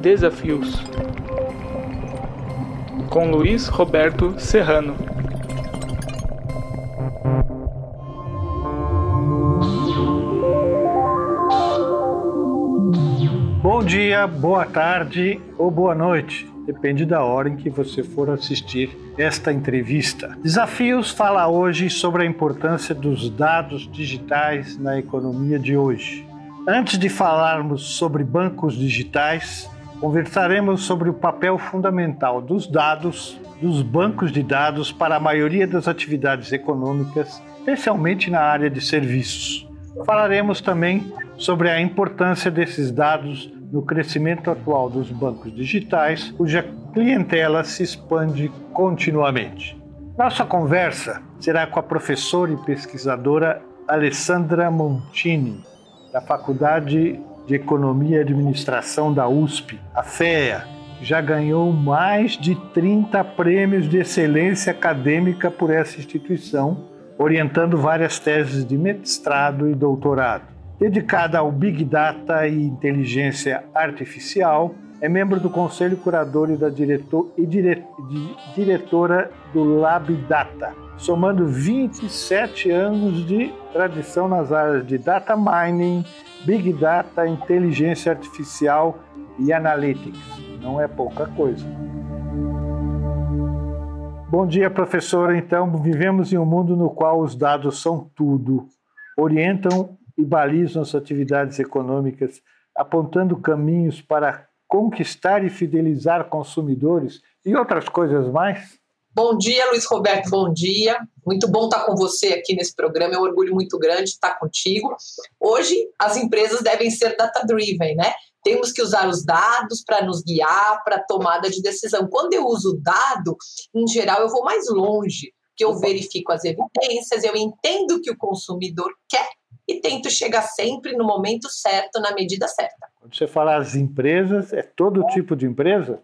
Desafios com Luiz Roberto Serrano. Bom dia, boa tarde ou boa noite. Depende da hora em que você for assistir esta entrevista. Desafios fala hoje sobre a importância dos dados digitais na economia de hoje. Antes de falarmos sobre bancos digitais, conversaremos sobre o papel fundamental dos dados, dos bancos de dados para a maioria das atividades econômicas, especialmente na área de serviços. Falaremos também sobre a importância desses dados no crescimento atual dos bancos digitais, cuja clientela se expande continuamente. Nossa conversa será com a professora e pesquisadora Alessandra Montini, da Faculdade de Economia e Administração da USP, a FEA, já ganhou mais de 30 prêmios de excelência acadêmica por essa instituição, orientando várias teses de mestrado e doutorado dedicada ao Big Data e inteligência artificial. É membro do Conselho Curador e, da diretor, e dire, de, diretora do Lab Data, somando 27 anos de tradição nas áreas de data mining, Big Data, inteligência artificial e analytics. Não é pouca coisa. Bom dia, professora. Então, vivemos em um mundo no qual os dados são tudo, orientam e balizam as atividades econômicas, apontando caminhos para conquistar e fidelizar consumidores e outras coisas mais? Bom dia, Luiz Roberto, bom dia. Muito bom estar com você aqui nesse programa, é um orgulho muito grande estar contigo. Hoje, as empresas devem ser data-driven, né? Temos que usar os dados para nos guiar para tomada de decisão. Quando eu uso dado, em geral, eu vou mais longe, que eu verifico as evidências, eu entendo o que o consumidor quer e tento chegar sempre no momento certo, na medida certa. Quando você fala as empresas, é todo tipo de empresa?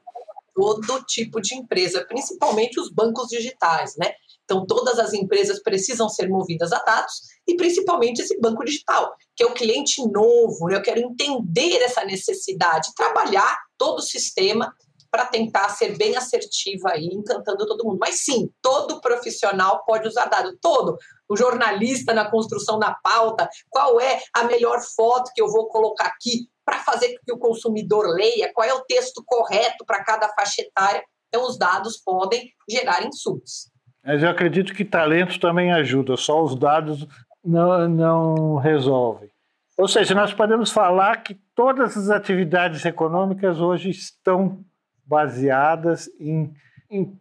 Todo tipo de empresa, principalmente os bancos digitais, né? Então, todas as empresas precisam ser movidas a dados e principalmente esse banco digital, que é o cliente novo. Né? Eu quero entender essa necessidade, trabalhar todo o sistema para tentar ser bem assertiva aí, encantando todo mundo. Mas sim, todo profissional pode usar dado, todo. O jornalista na construção da pauta, qual é a melhor foto que eu vou colocar aqui para fazer com que o consumidor leia, qual é o texto correto para cada faixa etária. Então, os dados podem gerar insumos. Mas eu acredito que talento também ajuda, só os dados não, não resolvem. Ou seja, nós podemos falar que todas as atividades econômicas hoje estão baseadas em, em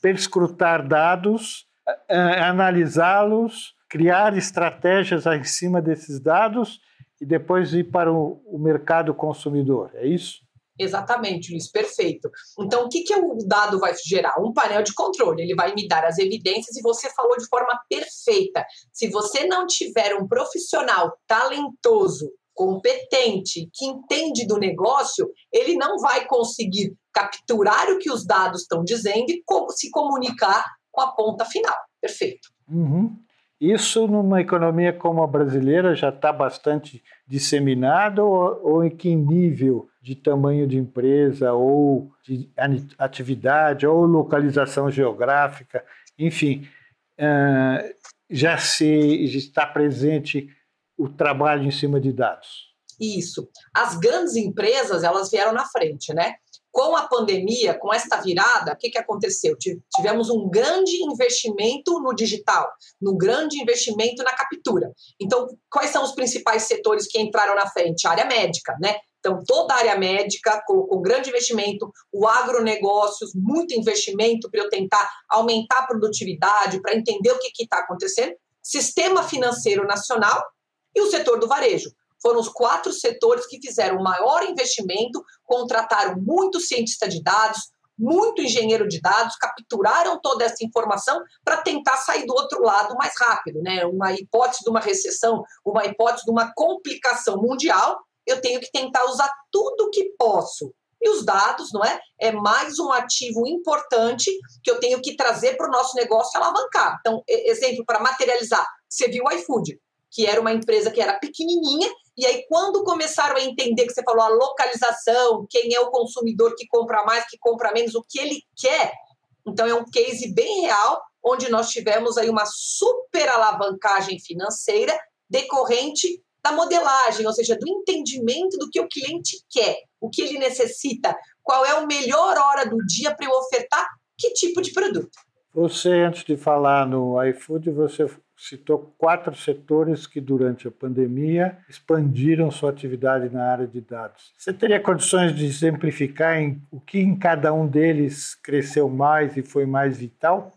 perscrutar dados, analisá-los, criar estratégias em cima desses dados e depois ir para o, o mercado consumidor. É isso? Exatamente, Luiz, perfeito. Então, o que, que o dado vai gerar? Um painel de controle. Ele vai me dar as evidências e você falou de forma perfeita. Se você não tiver um profissional talentoso, competente, que entende do negócio, ele não vai conseguir capturar o que os dados estão dizendo e se comunicar com a ponta final. Perfeito. Uhum. Isso numa economia como a brasileira já está bastante disseminado ou, ou, em que nível de tamanho de empresa ou de atividade ou localização geográfica, enfim, já se já está presente o trabalho em cima de dados. Isso. As grandes empresas elas vieram na frente, né? Com a pandemia, com esta virada, o que, que aconteceu? Tivemos um grande investimento no digital, no grande investimento na captura. Então, quais são os principais setores que entraram na frente? A área médica, né? Então, toda a área médica, com, com grande investimento, o agronegócios, muito investimento para eu tentar aumentar a produtividade, para entender o que está acontecendo, sistema financeiro nacional e o setor do varejo foram os quatro setores que fizeram o maior investimento, contrataram muito cientista de dados, muito engenheiro de dados, capturaram toda essa informação para tentar sair do outro lado mais rápido, né? Uma hipótese de uma recessão, uma hipótese de uma complicação mundial, eu tenho que tentar usar tudo que posso. E os dados, não é? É mais um ativo importante que eu tenho que trazer para o nosso negócio alavancar. Então, exemplo para materializar, você viu o iFood que era uma empresa que era pequenininha, e aí quando começaram a entender que você falou a localização, quem é o consumidor que compra mais, que compra menos, o que ele quer, então é um case bem real, onde nós tivemos aí uma super alavancagem financeira decorrente da modelagem, ou seja, do entendimento do que o cliente quer, o que ele necessita, qual é a melhor hora do dia para eu ofertar que tipo de produto. Você, antes de falar no iFood, você citou quatro setores que, durante a pandemia, expandiram sua atividade na área de dados. Você teria condições de exemplificar em, o que em cada um deles cresceu mais e foi mais vital?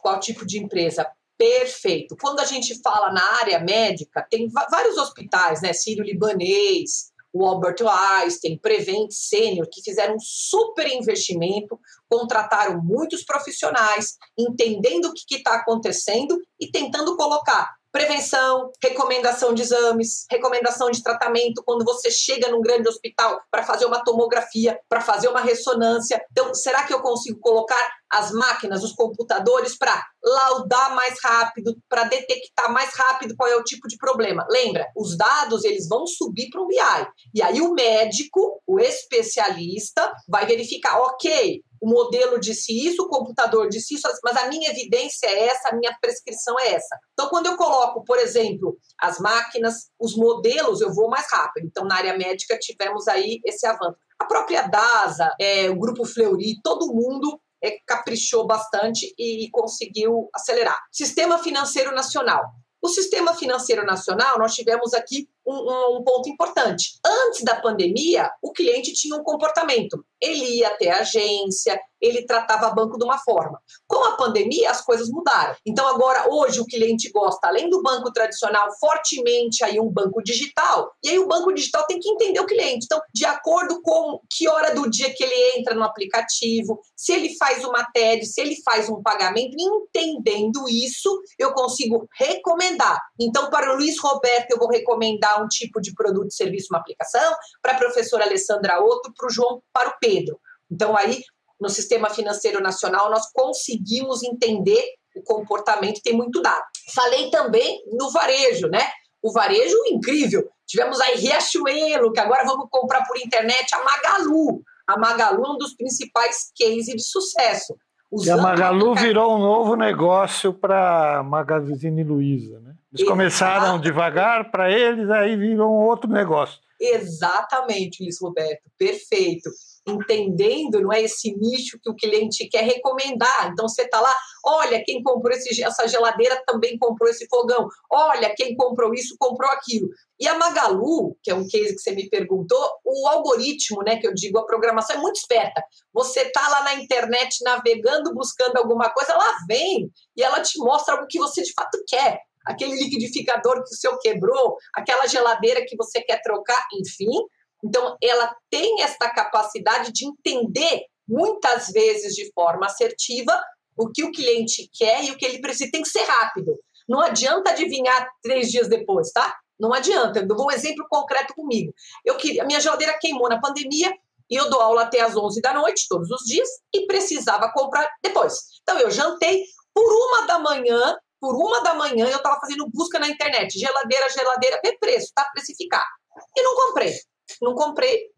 Qual tipo de empresa? Perfeito. Quando a gente fala na área médica, tem vários hospitais, né? Sírio-Libanês, o Albert Einstein, Prevent Senior, que fizeram um super investimento, contrataram muitos profissionais, entendendo o que está acontecendo e tentando colocar prevenção, recomendação de exames, recomendação de tratamento quando você chega num grande hospital para fazer uma tomografia, para fazer uma ressonância. Então, será que eu consigo colocar as máquinas, os computadores para laudar mais rápido, para detectar mais rápido qual é o tipo de problema? Lembra, os dados eles vão subir para o BI. E aí o médico, o especialista, vai verificar, OK, o modelo disse isso, o computador disse isso, mas a minha evidência é essa, a minha prescrição é essa. Então, quando eu coloco, por exemplo, as máquinas, os modelos, eu vou mais rápido. Então, na área médica, tivemos aí esse avanço. A própria DASA, é, o Grupo Fleury, todo mundo é, caprichou bastante e conseguiu acelerar. Sistema Financeiro Nacional. O Sistema Financeiro Nacional, nós tivemos aqui um, um, ponto importante. Antes da pandemia, o cliente tinha um comportamento. Ele ia até a agência, ele tratava banco de uma forma. Com a pandemia, as coisas mudaram. Então, agora, hoje, o cliente gosta, além do banco tradicional, fortemente aí um banco digital. E aí, o banco digital tem que entender o cliente. Então, de acordo com que hora do dia que ele entra no aplicativo, se ele faz uma TED, se ele faz um pagamento, entendendo isso, eu consigo recomendar. Então, para o Luiz Roberto, eu vou recomendar um tipo de produto, serviço, uma aplicação, para a professora Alessandra outro, para o João, para o Pedro. Então, aí, no Sistema Financeiro Nacional, nós conseguimos entender o comportamento, tem muito dado. Falei também no varejo, né? O varejo incrível. Tivemos aí Riachuelo, que agora vamos comprar por internet, a Magalu. A Magalu é um dos principais cases de sucesso. e a Magalu virou um novo negócio para Magazine Luiza, né? Eles começaram devagar para eles, aí viram outro negócio. Exatamente, Luiz Roberto, perfeito. Entendendo, não é esse nicho que o cliente quer recomendar. Então você está lá, olha, quem comprou esse, essa geladeira também comprou esse fogão. Olha, quem comprou isso comprou aquilo. E a Magalu, que é um case que você me perguntou, o algoritmo, né, que eu digo, a programação é muito esperta. Você está lá na internet navegando, buscando alguma coisa, ela vem e ela te mostra algo que você de fato quer aquele liquidificador que o seu quebrou, aquela geladeira que você quer trocar, enfim. Então, ela tem esta capacidade de entender, muitas vezes de forma assertiva, o que o cliente quer e o que ele precisa. Tem que ser rápido. Não adianta adivinhar três dias depois, tá? Não adianta. Eu dou um exemplo concreto comigo. Eu queria, a minha geladeira queimou na pandemia e eu dou aula até às 11 da noite, todos os dias, e precisava comprar depois. Então, eu jantei. Por uma da manhã, por uma da manhã eu estava fazendo busca na internet, geladeira, geladeira, vê preço, tá? Precificar. E não comprei. Não comprei.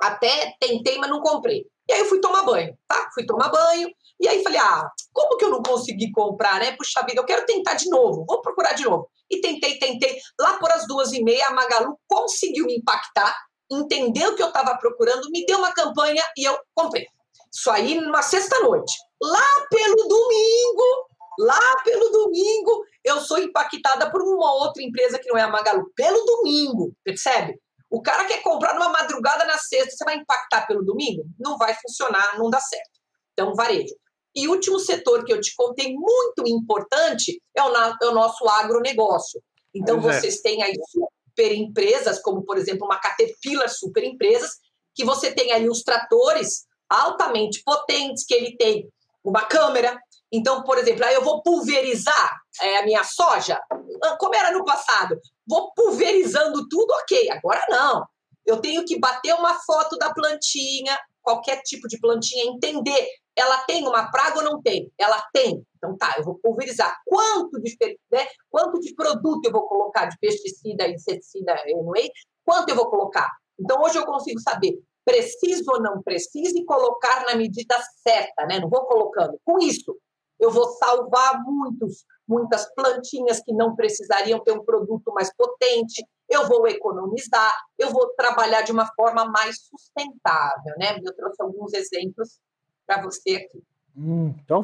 Até tentei, mas não comprei. E aí eu fui tomar banho, tá? Fui tomar banho. E aí falei, ah, como que eu não consegui comprar, né? Puxa vida, eu quero tentar de novo, vou procurar de novo. E tentei, tentei. Lá por as duas e meia, a Magalu conseguiu me impactar, entendeu o que eu estava procurando, me deu uma campanha e eu comprei. Isso aí numa sexta-noite. Lá pelo domingo, Lá pelo domingo, eu sou impactada por uma outra empresa que não é a Magalu. Pelo domingo, percebe? O cara quer comprar numa madrugada na sexta, você vai impactar pelo domingo? Não vai funcionar, não dá certo. Então, varejo. E último setor que eu te contei muito importante é o, na, é o nosso agronegócio. Então, pois é. vocês é. têm aí super empresas, como por exemplo uma Caterpillar super empresas, que você tem ali os tratores altamente potentes, que ele tem uma câmera, então, por exemplo, aí eu vou pulverizar é, a minha soja, ah, como era no passado, vou pulverizando tudo, ok. Agora não. Eu tenho que bater uma foto da plantinha, qualquer tipo de plantinha, entender ela tem uma praga ou não tem? Ela tem. Então tá, eu vou pulverizar. Quanto de, né, quanto de produto eu vou colocar de pesticida, inseticida, anyway, quanto eu vou colocar? Então hoje eu consigo saber preciso ou não preciso e colocar na medida certa, né? Não vou colocando. Com isso, eu vou salvar muitos, muitas plantinhas que não precisariam ter um produto mais potente, eu vou economizar, eu vou trabalhar de uma forma mais sustentável, né? Eu trouxe alguns exemplos para você aqui. Hum, então,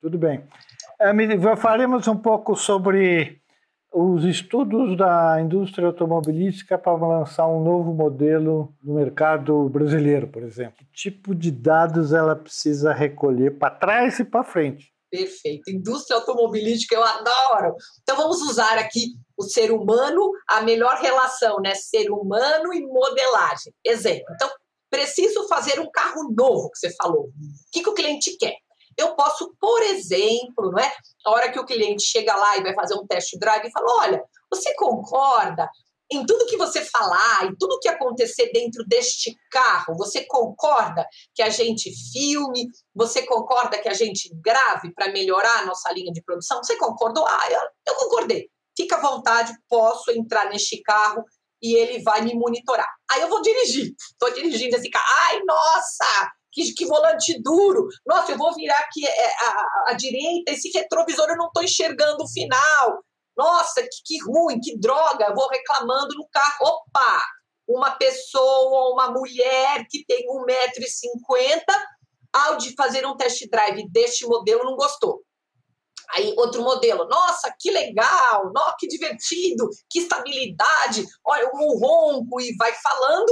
tudo bem. É, faremos um pouco sobre os estudos da indústria automobilística para lançar um novo modelo no mercado brasileiro, por exemplo. Que tipo de dados ela precisa recolher para trás e para frente? Perfeito. Indústria automobilística eu adoro. Então vamos usar aqui o ser humano, a melhor relação, né? Ser humano e modelagem. Exemplo. Então, preciso fazer um carro novo, que você falou. O que, que o cliente quer? Eu posso, por exemplo, não é? A hora que o cliente chega lá e vai fazer um test drive e fala: olha, você concorda em tudo que você falar, em tudo que acontecer dentro deste carro, você concorda que a gente filme, você concorda que a gente grave para melhorar a nossa linha de produção? Você concordou? Ah, eu, eu concordei. Fica à vontade, posso entrar neste carro e ele vai me monitorar. Aí eu vou dirigir. Estou dirigindo esse carro. Ai, nossa! Que, que volante duro. Nossa, eu vou virar aqui é, a, direita, esse retrovisor eu não estou enxergando o final. Nossa, que, que ruim, que droga. Eu vou reclamando no carro. Opa! Uma pessoa, uma mulher que tem 1,50m, ao de fazer um test drive deste modelo, não gostou. Aí outro modelo, nossa, que legal, nossa, que divertido, que estabilidade, olha, o ronco e vai falando,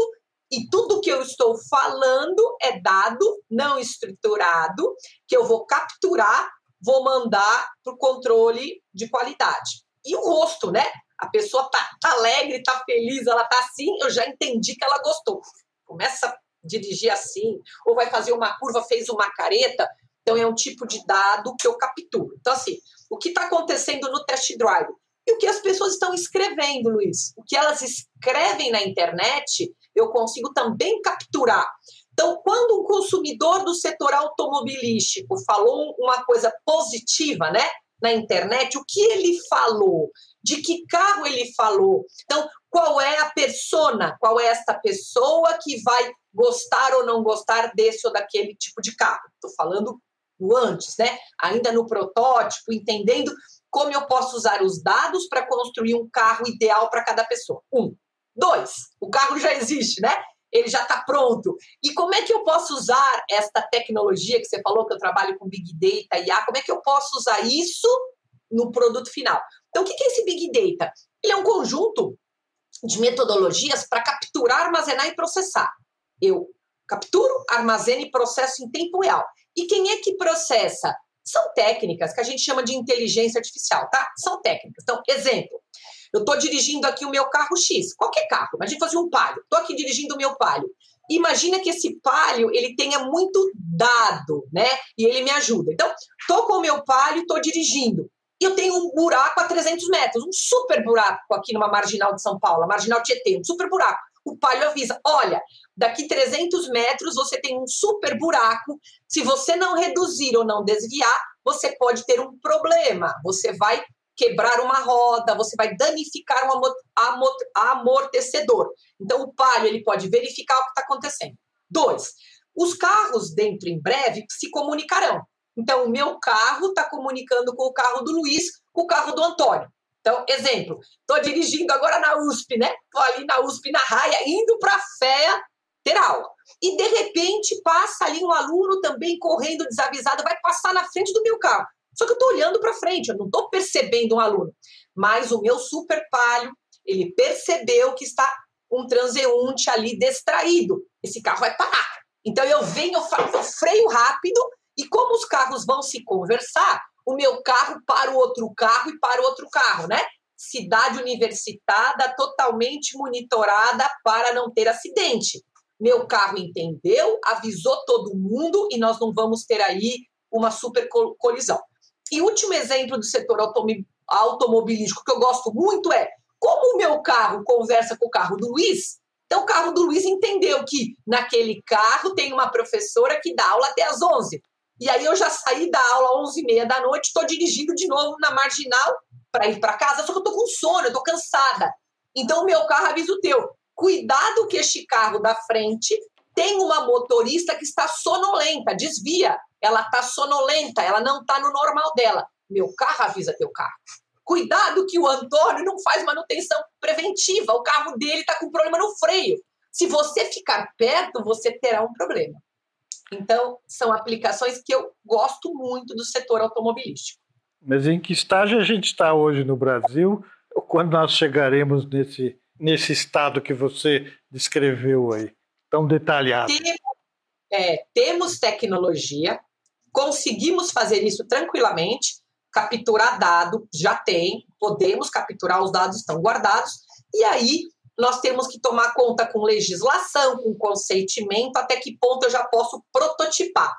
e tudo que eu estou falando é dado não estruturado, que eu vou capturar, vou mandar para o controle de qualidade. E o rosto, né? A pessoa tá, tá alegre, tá feliz, ela tá assim, eu já entendi que ela gostou. Começa a dirigir assim, ou vai fazer uma curva, fez uma careta, então, é um tipo de dado que eu capturo. Então, assim, o que está acontecendo no test drive? E o que as pessoas estão escrevendo, Luiz? O que elas escrevem na internet, eu consigo também capturar. Então, quando um consumidor do setor automobilístico falou uma coisa positiva, né, na internet, o que ele falou? De que carro ele falou? Então, qual é a persona? Qual é esta pessoa que vai gostar ou não gostar desse ou daquele tipo de carro? Estou falando no antes, né? Ainda no protótipo, entendendo como eu posso usar os dados para construir um carro ideal para cada pessoa. Um. Dois, o carro já existe, né? Ele já está pronto. E como é que eu posso usar esta tecnologia que você falou que eu trabalho com Big Data e IA? Como é que eu posso usar isso no produto final? Então, o que é esse Big Data? Ele é um conjunto de metodologias para capturar, armazenar e processar. Eu capturo, armazeno e processo em tempo real. E quem é que processa? São técnicas que a gente chama de inteligência artificial, tá? São técnicas. Então, exemplo, eu estou dirigindo aqui o meu carro X, qualquer carro, imagina fazer um palio. Estou aqui dirigindo o meu palio. Imagina que esse palio ele tenha muito dado, né? E ele me ajuda. Então, estou com o meu palio, estou dirigindo. E eu tenho um buraco a 300 metros, um super buraco aqui numa marginal de São Paulo, marginal Tietê, um super buraco o palio avisa: olha, daqui 300 metros você tem um super buraco. Se você não reduzir ou não desviar, você pode ter um problema. Você vai quebrar uma roda, você vai danificar um amortecedor. Então, o palio ele pode verificar o que está acontecendo. Dois, os carros dentro em breve se comunicarão. Então, o meu carro está comunicando com o carro do Luiz, com o carro do Antônio. Então, exemplo, estou dirigindo agora na USP, né? Estou ali na USP, na raia, indo para a FEA ter aula. E, de repente, passa ali um aluno também correndo desavisado, vai passar na frente do meu carro. Só que eu estou olhando para frente, eu não estou percebendo um aluno. Mas o meu super palio, ele percebeu que está um transeunte ali distraído. Esse carro vai parar. Então eu venho, eu freio rápido, e como os carros vão se conversar, o meu carro para o outro carro e para o outro carro, né? Cidade universitada totalmente monitorada para não ter acidente. Meu carro entendeu, avisou todo mundo e nós não vamos ter aí uma super colisão. E último exemplo do setor automobilístico que eu gosto muito é como o meu carro conversa com o carro do Luiz, Então, o carro do Luiz entendeu que naquele carro tem uma professora que dá aula até às 11. E aí eu já saí da aula às 11h30 da noite, estou dirigindo de novo na marginal para ir para casa, só que eu estou com sono, estou cansada. Então, o meu carro avisa o teu. Cuidado que este carro da frente tem uma motorista que está sonolenta, desvia. Ela está sonolenta, ela não está no normal dela. Meu carro avisa teu carro. Cuidado que o Antônio não faz manutenção preventiva, o carro dele está com problema no freio. Se você ficar perto, você terá um problema. Então, são aplicações que eu gosto muito do setor automobilístico. Mas em que estágio a gente está hoje no Brasil? Quando nós chegaremos nesse, nesse estado que você descreveu aí, tão detalhado? Temos, é, temos tecnologia, conseguimos fazer isso tranquilamente, capturar dado, já tem, podemos capturar, os dados estão guardados, e aí nós temos que tomar conta com legislação, com consentimento, até que ponto eu já posso prototipar.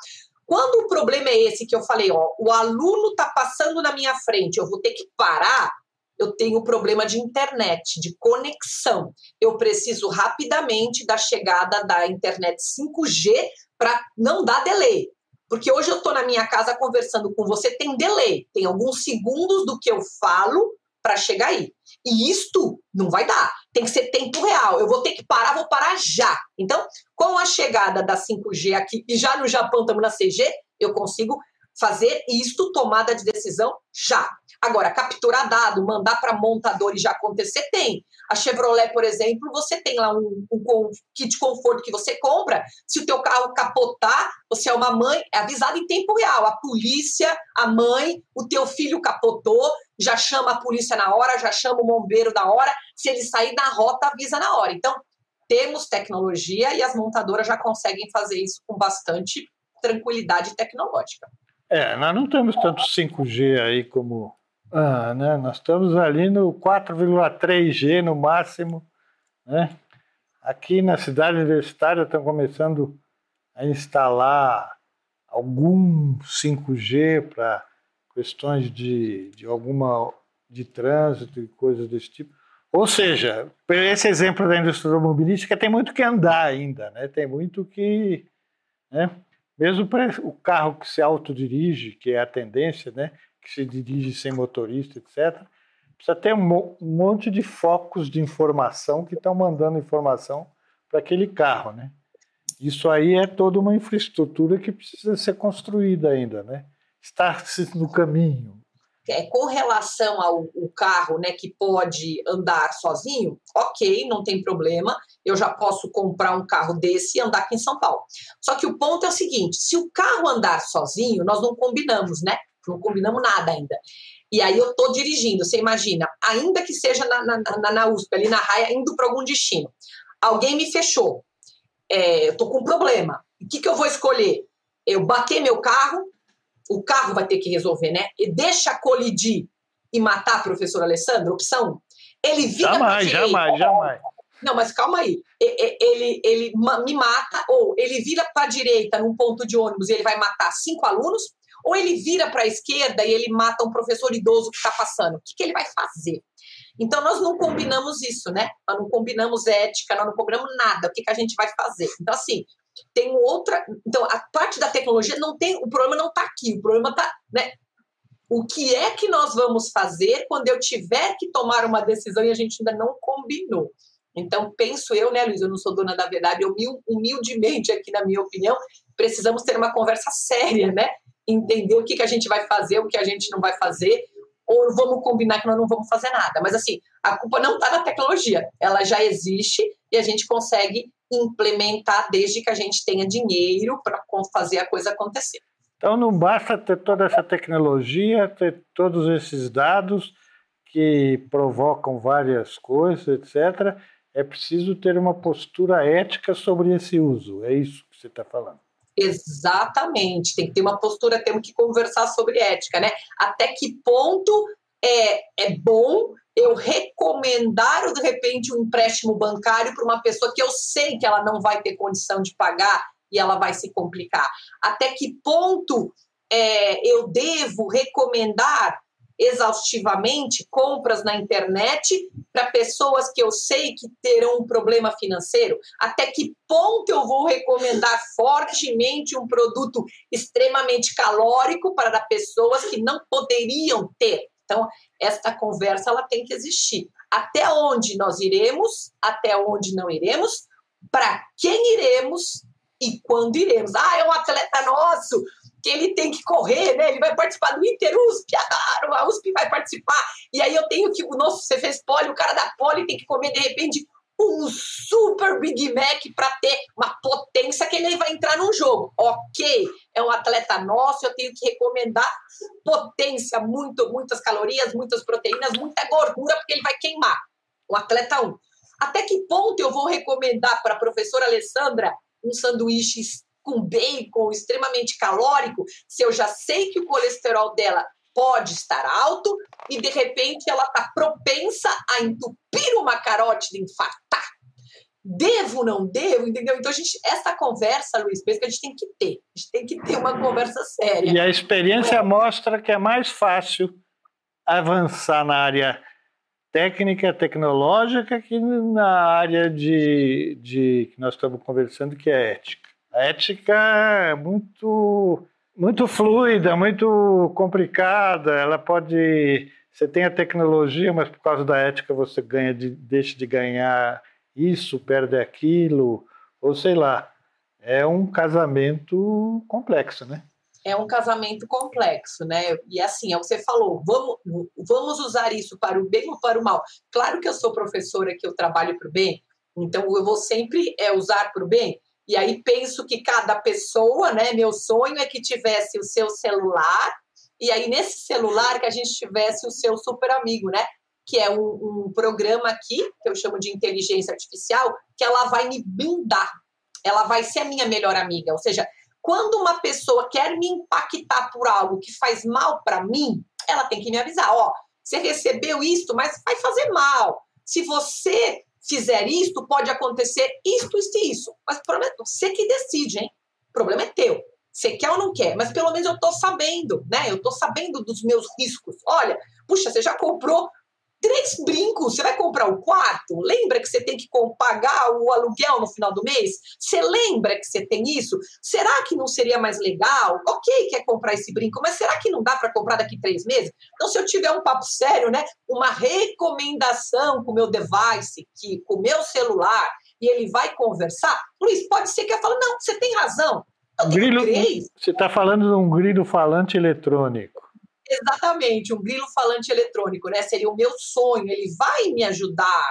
Quando o problema é esse que eu falei, ó, o aluno está passando na minha frente, eu vou ter que parar, eu tenho problema de internet, de conexão. Eu preciso rapidamente da chegada da internet 5G para não dar delay. Porque hoje eu estou na minha casa conversando com você, tem delay, tem alguns segundos do que eu falo para chegar aí. E isto não vai dar. Tem que ser tempo real. Eu vou ter que parar, vou parar já. Então, com a chegada da 5G aqui e já no Japão estamos na CG, eu consigo fazer isto, tomada de decisão já. Agora, capturar dado, mandar para montador e já acontecer, tem. A Chevrolet, por exemplo, você tem lá um, um kit de conforto que você compra. Se o teu carro capotar, você é uma mãe, é avisado em tempo real. A polícia, a mãe, o teu filho capotou, já chama a polícia na hora, já chama o bombeiro na hora. Se ele sair na rota, avisa na hora. Então, temos tecnologia e as montadoras já conseguem fazer isso com bastante tranquilidade tecnológica. É, nós não temos tanto 5G aí como. Ah, né? Nós estamos ali no 4,3G no máximo. Né? Aqui na cidade universitária estão começando a instalar algum 5G para questões de, de alguma de trânsito e coisas desse tipo. Ou seja, esse exemplo da indústria automobilística tem muito que andar ainda, né? Tem muito que, né? Mesmo para o carro que se autodirige, que é a tendência, né? Que se dirige sem motorista, etc. Precisa ter um monte de focos de informação que estão mandando informação para aquele carro, né? Isso aí é toda uma infraestrutura que precisa ser construída ainda, né? Está no caminho, é, com relação ao carro né, que pode andar sozinho, ok, não tem problema, eu já posso comprar um carro desse e andar aqui em São Paulo. Só que o ponto é o seguinte: se o carro andar sozinho, nós não combinamos, né? Não combinamos nada ainda. E aí eu estou dirigindo, você imagina, ainda que seja na, na, na USP, ali na raia, indo para algum destino. Alguém me fechou, é, eu estou com um problema. O que, que eu vou escolher? Eu bater meu carro, o carro vai ter que resolver, né? E deixa colidir e matar professor Alessandro, opção. Ele vira jamais, jamais, jamais. Não, mas calma aí. Ele, ele me mata, ou ele vira para a direita num ponto de ônibus e ele vai matar cinco alunos, ou ele vira para a esquerda e ele mata um professor idoso que está passando. O que, que ele vai fazer? Então, nós não combinamos isso, né? Nós não combinamos ética, nós não combinamos nada. O que, que a gente vai fazer? Então, assim, tem outra. Então, a parte da tecnologia não tem. O problema não está aqui, o problema está. Né? O que é que nós vamos fazer quando eu tiver que tomar uma decisão e a gente ainda não combinou? Então, penso eu, né, Luiz? Eu não sou dona da verdade, eu humildemente, aqui na minha opinião, precisamos ter uma conversa séria, né? Entender o que, que a gente vai fazer, o que a gente não vai fazer, ou vamos combinar que nós não vamos fazer nada. Mas, assim, a culpa não está na tecnologia, ela já existe e a gente consegue implementar desde que a gente tenha dinheiro para fazer a coisa acontecer. Então não basta ter toda essa tecnologia, ter todos esses dados que provocam várias coisas, etc. É preciso ter uma postura ética sobre esse uso. É isso que você está falando. Exatamente, tem que ter uma postura, temos que conversar sobre ética, né? Até que ponto é, é bom eu recomendar, de repente, um empréstimo bancário para uma pessoa que eu sei que ela não vai ter condição de pagar e ela vai se complicar? Até que ponto é, eu devo recomendar exaustivamente compras na internet para pessoas que eu sei que terão um problema financeiro? Até que ponto eu vou recomendar fortemente um produto extremamente calórico para pessoas que não poderiam ter? Então, esta conversa ela tem que existir. Até onde nós iremos, até onde não iremos, para quem iremos e quando iremos. Ah, é um atleta nosso, que ele tem que correr, né? Ele vai participar do Inter USP, adoro, a USP vai participar. E aí eu tenho que, o nosso, você fez pole, o cara da pole tem que comer, de repente, um super Big Mac para ter uma potência que ele vai entrar num jogo. Ok, é um atleta nosso, eu tenho que recomendar potência, muito, muitas calorias, muitas proteínas, muita gordura, porque ele vai queimar. O atleta 1. Até que ponto eu vou recomendar para a professora Alessandra um sanduíche com bacon extremamente calórico, se eu já sei que o colesterol dela pode estar alto e de repente ela está propensa a entupir uma carótida infartar. Devo, não devo, entendeu? Então, a gente, essa conversa, Luiz, pensa que a gente tem que ter. A gente tem que ter uma conversa séria. E a experiência é. mostra que é mais fácil avançar na área técnica, tecnológica, que na área de, de que nós estamos conversando, que é ética. A ética é muito, muito fluida, muito complicada. Ela pode. Você tem a tecnologia, mas por causa da ética você ganha de, deixa de ganhar isso, perde aquilo, ou sei lá. É um casamento complexo, né? é um casamento complexo, né? E assim, é o que você falou, vamos, vamos usar isso para o bem ou para o mal. Claro que eu sou professora, que eu trabalho para o bem, então eu vou sempre é, usar para o bem. E aí penso que cada pessoa, né? Meu sonho é que tivesse o seu celular, e aí nesse celular que a gente tivesse o seu super amigo, né? Que é um, um programa aqui, que eu chamo de inteligência artificial, que ela vai me blindar. Ela vai ser a minha melhor amiga. Ou seja, quando uma pessoa quer me impactar por algo que faz mal para mim, ela tem que me avisar, ó, você recebeu isto, mas vai fazer mal. Se você fizer isto, pode acontecer isto, isto e isso. Mas o problema é você que decide, hein? O problema é teu. Você quer ou não quer? Mas pelo menos eu estou sabendo, né? Eu estou sabendo dos meus riscos. Olha, puxa, você já comprou três brincos, você vai comprar o quarto? Lembra que você tem que pagar o aluguel no final do mês? Você lembra que você tem isso? Será que não seria mais legal? Ok, quer comprar esse brinco, mas será que não dá para comprar daqui três meses? Então, se eu tiver um papo sério, né, uma recomendação com o meu device, que, com o meu celular, e ele vai conversar, Luiz, pode ser que eu fale, não, você tem razão. Grilo, você está falando de um grilo falante eletrônico. Exatamente, um grilo falante eletrônico, né? Seria o meu sonho, ele vai me ajudar.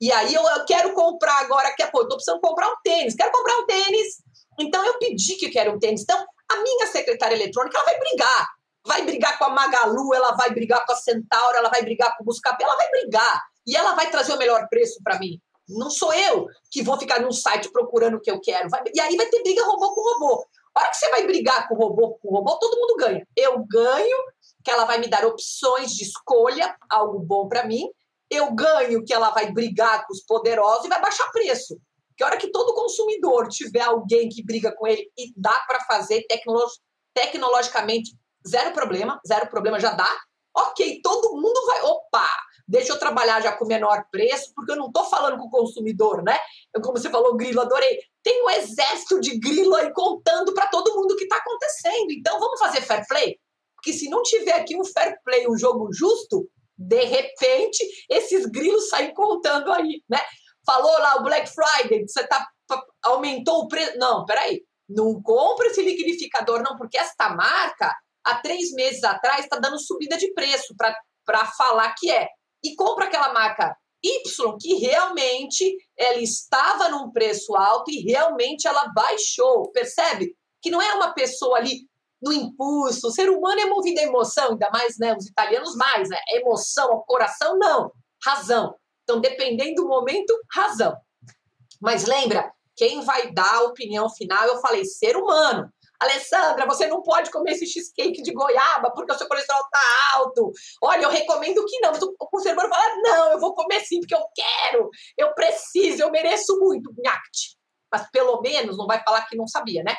E aí eu, eu quero comprar agora, que pô, tô precisando comprar um tênis, quero comprar um tênis. Então eu pedi que eu quero um tênis. Então a minha secretária eletrônica ela vai brigar. Vai brigar com a Magalu, ela vai brigar com a Centauro, ela vai brigar com o Buscapé, ela vai brigar. E ela vai trazer o melhor preço para mim. Não sou eu que vou ficar num site procurando o que eu quero. Vai, e aí vai ter briga robô com robô. A hora que você vai brigar com o robô com o robô, todo mundo ganha. Eu ganho que ela vai me dar opções de escolha, algo bom para mim. Eu ganho que ela vai brigar com os poderosos e vai baixar preço. Que hora que todo consumidor tiver alguém que briga com ele e dá para fazer tecnolo tecnologicamente, zero problema, zero problema já dá. Ok, todo mundo vai. Opa, deixa eu trabalhar já com menor preço, porque eu não estou falando com o consumidor, né? Eu, como você falou, grilo, adorei. Tem um exército de grilo aí contando para todo mundo o que está acontecendo. Então, vamos fazer fair play? Porque se não tiver aqui um fair play, um jogo justo, de repente esses grilos saem contando aí, né? Falou lá o Black Friday, você tá aumentou o preço. Não, peraí. Não compra esse liquidificador, não, porque esta marca, há três meses atrás, está dando subida de preço para falar que é. E compra aquela marca Y, que realmente ela estava num preço alto e realmente ela baixou. Percebe? Que não é uma pessoa ali no impulso. O ser humano é movido a emoção, ainda mais né, os italianos mais, né? Emoção, coração, não. Razão. Então, dependendo do momento, razão. Mas lembra, quem vai dar a opinião final, eu falei, ser humano. Alessandra, você não pode comer esse cheesecake de goiaba porque o seu colesterol tá alto. Olha, eu recomendo que não. Mas o conservador fala, não, eu vou comer sim porque eu quero, eu preciso, eu mereço muito. Nhact. Mas pelo menos não vai falar que não sabia, né?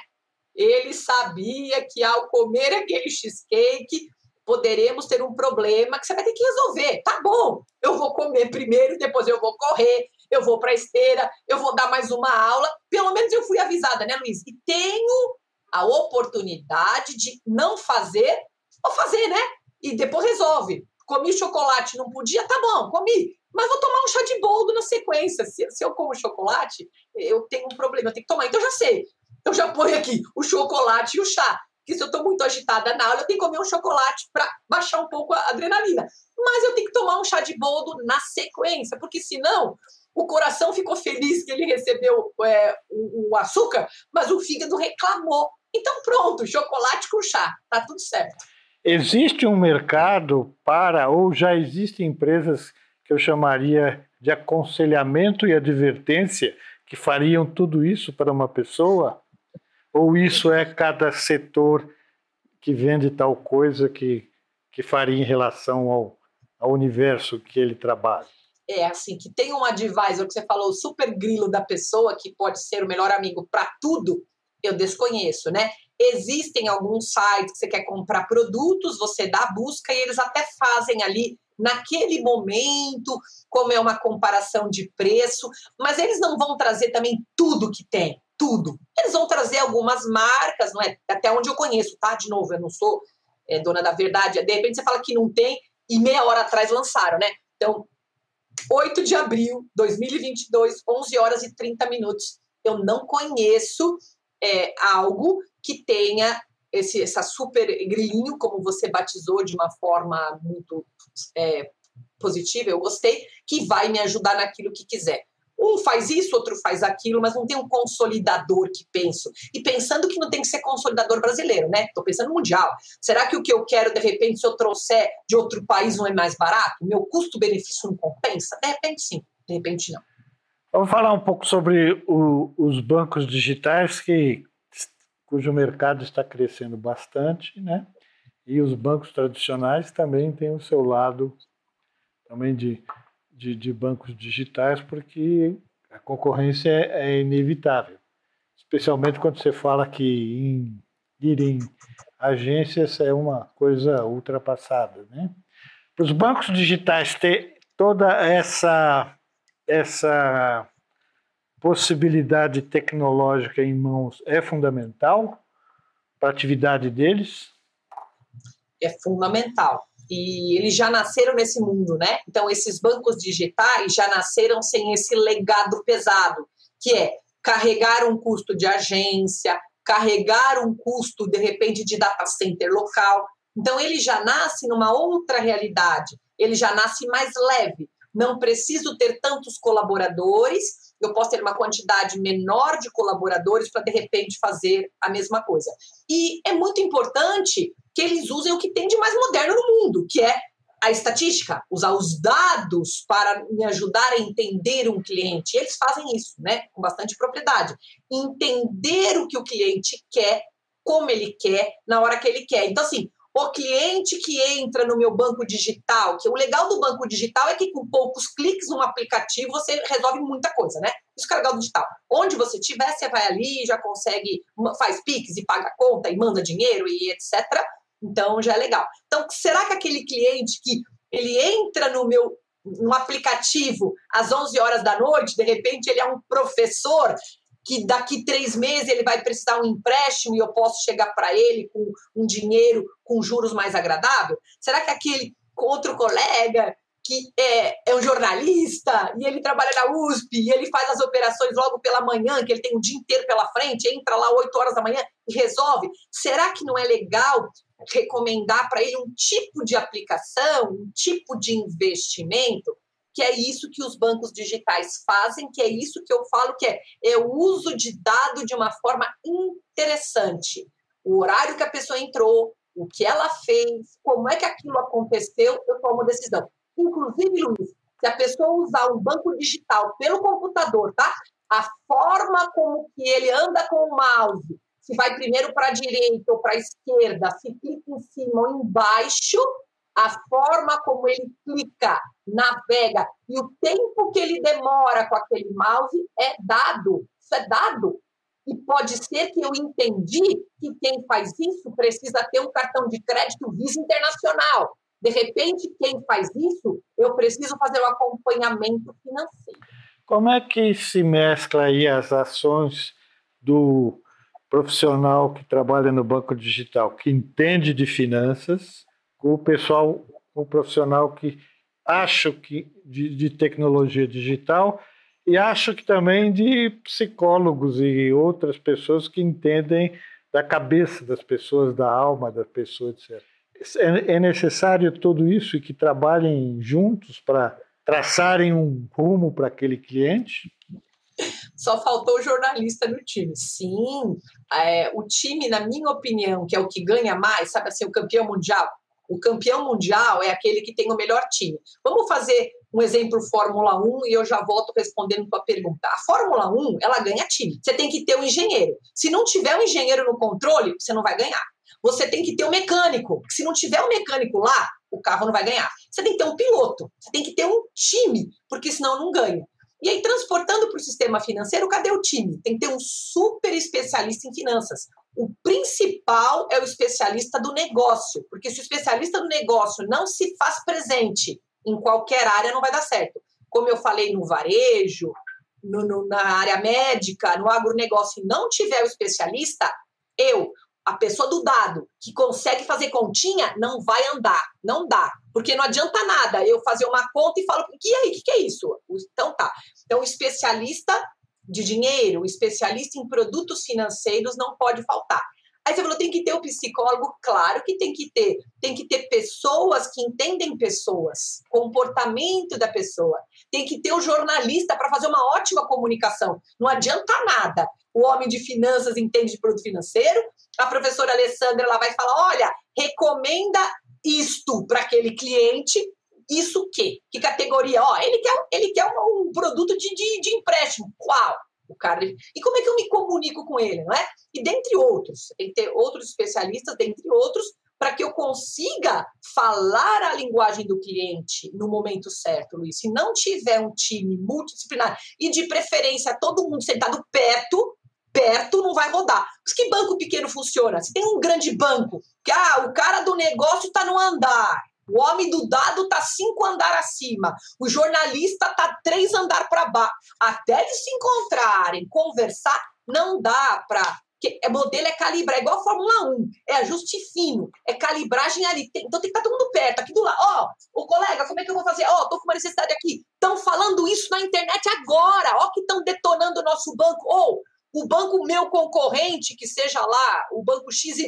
Ele sabia que ao comer aquele cheesecake, poderemos ter um problema que você vai ter que resolver. Tá bom, eu vou comer primeiro, depois eu vou correr, eu vou para a esteira, eu vou dar mais uma aula. Pelo menos eu fui avisada, né, Luiz? E tenho a oportunidade de não fazer ou fazer, né? E depois resolve. Comi chocolate, não podia, tá bom, comi. Mas vou tomar um chá de boldo na sequência. Se, se eu como chocolate, eu tenho um problema, eu tenho que tomar. Então já sei. Eu já ponho aqui o chocolate e o chá. Que se eu estou muito agitada na aula, eu tenho que comer um chocolate para baixar um pouco a adrenalina. Mas eu tenho que tomar um chá de boldo na sequência, porque senão o coração ficou feliz que ele recebeu é, o, o açúcar, mas o fígado reclamou. Então pronto, chocolate com chá, tá tudo certo. Existe um mercado para, ou já existem empresas que eu chamaria de aconselhamento e advertência que fariam tudo isso para uma pessoa? Ou isso é cada setor que vende tal coisa que, que faria em relação ao, ao universo que ele trabalha? É assim, que tem um advisor que você falou, o super grilo da pessoa, que pode ser o melhor amigo para tudo, eu desconheço, né? Existem alguns sites que você quer comprar produtos, você dá a busca e eles até fazem ali naquele momento, como é uma comparação de preço, mas eles não vão trazer também tudo que tem, tudo. Eles vão trazer algumas marcas, não é? Até onde eu conheço, tá? De novo, eu não sou é, dona da verdade. De repente você fala que não tem e meia hora atrás lançaram, né? Então, 8 de abril de 2022, 11 horas e 30 minutos. Eu não conheço é, algo que tenha esse essa super grilinho, como você batizou de uma forma muito é, positiva, eu gostei, que vai me ajudar naquilo que quiser. Um faz isso, outro faz aquilo, mas não tem um consolidador que penso. E pensando que não tem que ser consolidador brasileiro, né? Estou pensando mundial. Será que o que eu quero, de repente, se eu trouxer de outro país, não é mais barato? Meu custo-benefício não compensa? De repente, sim. De repente, não. Vamos falar um pouco sobre o, os bancos digitais que cujo mercado está crescendo bastante, né? E os bancos tradicionais também têm o seu lado também de, de, de bancos digitais, porque a concorrência é, é, inevitável, especialmente quando você fala que em, ir em agências é uma coisa ultrapassada, né? Para os bancos digitais ter toda essa essa possibilidade tecnológica em mãos é fundamental para a atividade deles? É fundamental. E eles já nasceram nesse mundo, né? Então, esses bancos digitais já nasceram sem esse legado pesado, que é carregar um custo de agência, carregar um custo, de repente, de data center local. Então, ele já nasce numa outra realidade, ele já nasce mais leve. Não preciso ter tantos colaboradores, eu posso ter uma quantidade menor de colaboradores para, de repente, fazer a mesma coisa. E é muito importante que eles usem o que tem de mais moderno no mundo, que é a estatística, usar os dados para me ajudar a entender um cliente. Eles fazem isso, né, com bastante propriedade. Entender o que o cliente quer, como ele quer, na hora que ele quer. Então, assim, o cliente que entra no meu banco digital, que o legal do banco digital é que com poucos cliques no aplicativo você resolve muita coisa, né? Isso que é legal do digital. Onde você estiver, você vai ali, já consegue, faz Pix e paga conta e manda dinheiro e etc. Então já é legal. Então, será que aquele cliente que ele entra no meu no aplicativo às 11 horas da noite, de repente ele é um professor que daqui três meses ele vai precisar um empréstimo e eu posso chegar para ele com um dinheiro com juros mais agradável? Será que aquele outro colega que é, é um jornalista e ele trabalha na USP e ele faz as operações logo pela manhã, que ele tem o dia inteiro pela frente, entra lá 8 horas da manhã e resolve? Será que não é legal recomendar para ele um tipo de aplicação, um tipo de investimento que é isso que os bancos digitais fazem, que é isso que eu falo que é, é o uso de dado de uma forma interessante. O horário que a pessoa entrou, o que ela fez, como é que aquilo aconteceu, eu tomo decisão. Inclusive, Luiz, se a pessoa usar um banco digital pelo computador, tá? A forma como que ele anda com o mouse, se vai primeiro para a direita ou para a esquerda, se clica em cima ou embaixo, a forma como ele clica, navega e o tempo que ele demora com aquele mouse é dado. Isso é dado. E pode ser que eu entendi que quem faz isso precisa ter um cartão de crédito Visa Internacional. De repente, quem faz isso, eu preciso fazer o um acompanhamento financeiro. Como é que se mescla aí as ações do profissional que trabalha no banco digital, que entende de finanças, com o pessoal, com o profissional que acho que de, de tecnologia digital e acho que também de psicólogos e outras pessoas que entendem da cabeça das pessoas, da alma das pessoas, etc. É, é necessário tudo isso e que trabalhem juntos para traçarem um rumo para aquele cliente? Só faltou o jornalista no time. Sim, é, o time, na minha opinião, que é o que ganha mais, sabe assim, o campeão mundial, o campeão mundial é aquele que tem o melhor time. Vamos fazer um exemplo Fórmula 1 e eu já volto respondendo tua pergunta. A Fórmula 1, ela ganha time. Você tem que ter um engenheiro. Se não tiver um engenheiro no controle, você não vai ganhar. Você tem que ter um mecânico. Se não tiver um mecânico lá, o carro não vai ganhar. Você tem que ter um piloto. Você tem que ter um time, porque senão não ganha. E aí, transportando para o sistema financeiro, cadê o time? Tem que ter um super especialista em finanças. O principal é o especialista do negócio, porque se o especialista do negócio não se faz presente em qualquer área, não vai dar certo. Como eu falei no varejo, no, no, na área médica, no agronegócio, não tiver o especialista, eu, a pessoa do dado, que consegue fazer continha, não vai andar, não dá. Porque não adianta nada eu fazer uma conta e falo, e aí, o que, que é isso? Então tá. Então, o especialista de dinheiro, o especialista em produtos financeiros não pode faltar. Aí você falou, tem que ter o psicólogo, claro que tem que ter. Tem que ter pessoas que entendem pessoas, comportamento da pessoa. Tem que ter o jornalista para fazer uma ótima comunicação. Não adianta nada. O homem de finanças entende de produto financeiro, a professora Alessandra ela vai falar: olha, recomenda isto para aquele cliente. Isso que? Que categoria? Ó, ele quer, ele quer um, um produto de, de, de empréstimo. Qual? o cara. E como é que eu me comunico com ele, não é? E dentre outros, tem que ter outros especialistas, dentre outros, para que eu consiga falar a linguagem do cliente no momento certo, Luiz. Se não tiver um time multidisciplinar e de preferência todo mundo sentado perto, perto não vai rodar. Mas que banco pequeno funciona? Se tem um grande banco, que ah, o cara do negócio está no andar, o homem do dado tá cinco andar acima. O jornalista tá três andar para baixo. Até eles se encontrarem, conversar, não dá para é modelo é calibrar, é igual a Fórmula 1, é ajuste fino, é calibragem ali. Tem, então tem que estar tá todo mundo perto, aqui do lado. Ó, oh, o colega, como é que eu vou fazer? Ó, oh, tô com uma necessidade aqui. Estão falando isso na internet agora. Ó, que estão detonando o nosso banco. Ou oh, o banco meu concorrente, que seja lá, o banco XYZ,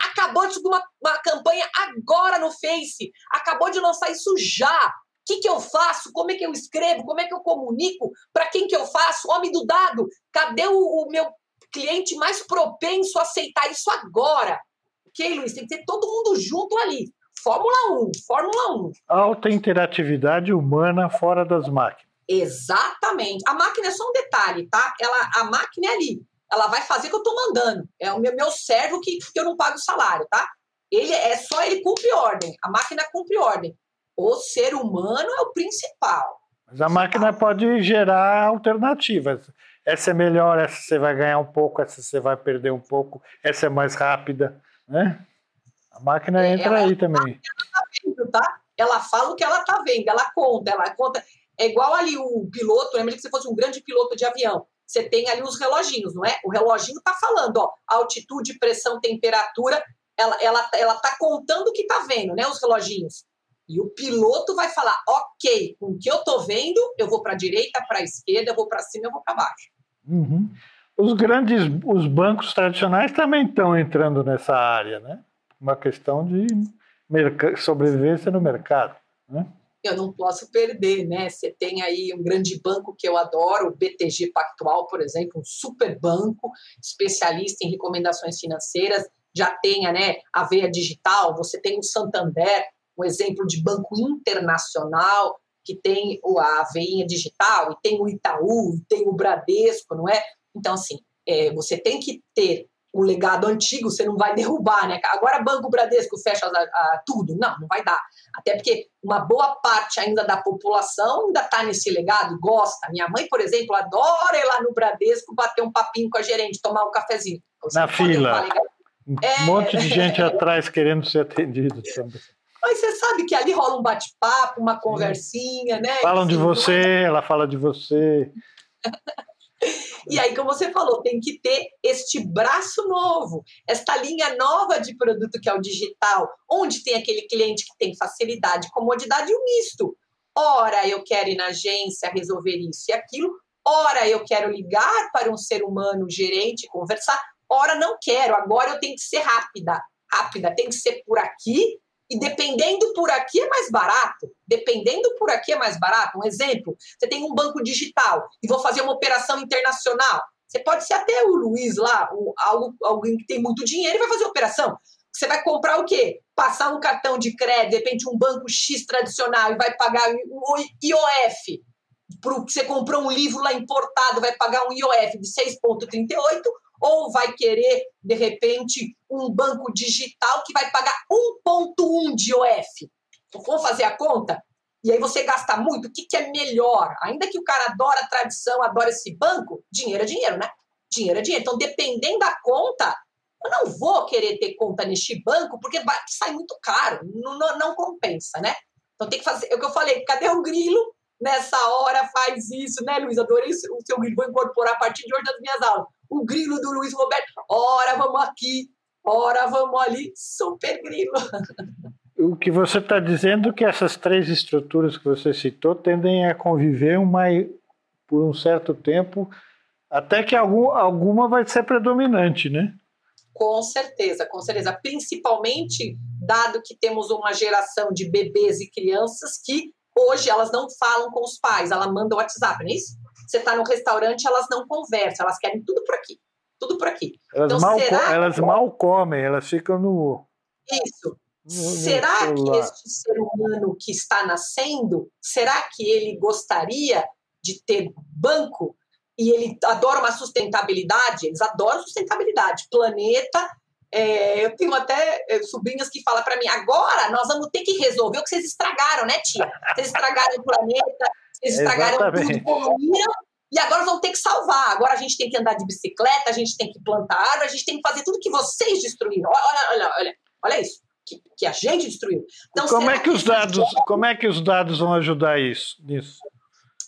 acabou de subir uma, uma campanha agora no Face, acabou de lançar isso já. O que, que eu faço? Como é que eu escrevo? Como é que eu comunico? Para quem que eu faço? Homem do dado, cadê o, o meu cliente mais propenso a aceitar isso agora? Ok, Luiz? Tem que ter todo mundo junto ali. Fórmula 1, Fórmula 1. Alta interatividade humana fora das máquinas. Exatamente. A máquina é só um detalhe, tá? Ela, a máquina é ali. Ela vai fazer o que eu estou mandando. É o meu, meu servo que, que eu não pago salário, tá? Ele é só ele cumpre ordem. A máquina cumpre ordem. O ser humano é o principal. Mas a máquina pode gerar alternativas. Essa é melhor, essa você vai ganhar um pouco, essa você vai perder um pouco, essa é mais rápida, né? A máquina é, entra aí também. Ela, tá vendo, tá? ela fala o que ela tá vendo, ela conta, ela conta. É igual ali o piloto, lembra que você fosse um grande piloto de avião. Você tem ali os reloginhos, não é? O reloginho está falando, ó, altitude, pressão, temperatura, ela, ela, ela tá contando o que tá vendo, né? Os reloginhos. E o piloto vai falar, ok, com o que eu tô vendo, eu vou para direita, para esquerda, eu vou para cima, eu vou para baixo. Uhum. Os grandes, os bancos tradicionais também estão entrando nessa área, né? Uma questão de sobrevivência no mercado, né? Eu não posso perder, né? Você tem aí um grande banco que eu adoro, o BTG Pactual, por exemplo, um super banco, especialista em recomendações financeiras, já tenha né, a veia digital, você tem o Santander, um exemplo de banco internacional, que tem a veinha digital, e tem o Itaú, e tem o Bradesco, não é? Então, assim, é, você tem que ter o legado antigo você não vai derrubar, né? Agora Banco Bradesco fecha a, a, tudo. Não, não vai dar. Até porque uma boa parte ainda da população ainda está nesse legado, gosta. Minha mãe, por exemplo, adora ir lá no Bradesco bater um papinho com a gerente, tomar um cafezinho. Você Na fila. Um é... monte de gente atrás querendo ser atendido também. Mas você sabe que ali rola um bate-papo, uma conversinha, né? Falam de você, ela fala de você. E aí, como você falou, tem que ter este braço novo, esta linha nova de produto que é o digital, onde tem aquele cliente que tem facilidade, comodidade e o misto. Ora, eu quero ir na agência resolver isso e aquilo, ora, eu quero ligar para um ser humano gerente, conversar, ora, não quero, agora eu tenho que ser rápida. Rápida, tem que ser por aqui e dependendo por aqui é mais barato. Dependendo por aqui é mais barato. Um exemplo: você tem um banco digital e vou fazer uma operação internacional. Você pode ser até o Luiz lá, o, alguém que tem muito dinheiro e vai fazer operação. Você vai comprar o quê? Passar um cartão de crédito, de repente um banco X tradicional e vai pagar o IOF. Pro, você comprou um livro lá importado, vai pagar um IOF de 6,38 ou vai querer, de repente, um banco digital que vai pagar 1,1 de OF. Vamos fazer a conta? E aí você gasta muito, o que, que é melhor? Ainda que o cara adora a tradição, adora esse banco, dinheiro é dinheiro, né? Dinheiro é dinheiro. Então, dependendo da conta, eu não vou querer ter conta neste banco porque vai, sai muito caro, não, não, não compensa, né? Então tem que fazer. É o que eu falei, cadê o grilo? Nessa hora faz isso, né, Luiz? Adorei o seu grilo, vou incorporar a partir de hoje nas minhas aulas o grilo do Luiz Roberto, ora vamos aqui, ora vamos ali, super grilo. O que você está dizendo é que essas três estruturas que você citou tendem a conviver uma, por um certo tempo, até que algum, alguma vai ser predominante, né? Com certeza, com certeza. Principalmente dado que temos uma geração de bebês e crianças que hoje elas não falam com os pais, ela manda WhatsApp, não é isso? Você está no restaurante, elas não conversam, elas querem tudo por aqui. Tudo por aqui. Elas, então, mal, será elas mal comem, elas ficam no. Isso. Será que este ser humano que está nascendo, será que ele gostaria de ter banco? E ele adora uma sustentabilidade? Eles adoram sustentabilidade. Planeta, é, eu tenho até é, sobrinhas que falam para mim: agora nós vamos ter que resolver o que vocês estragaram, né, tia? Vocês estragaram o planeta, vocês estragaram Exatamente. tudo, poluíram, e agora vamos ter que salvar. Agora a gente tem que andar de bicicleta, a gente tem que plantar árvore, a gente tem que fazer tudo que vocês destruíram. Olha, olha, olha, olha isso. Que, que a gente destruiu. Então, como é que, que os dados, como é que os dados vão ajudar isso, nisso?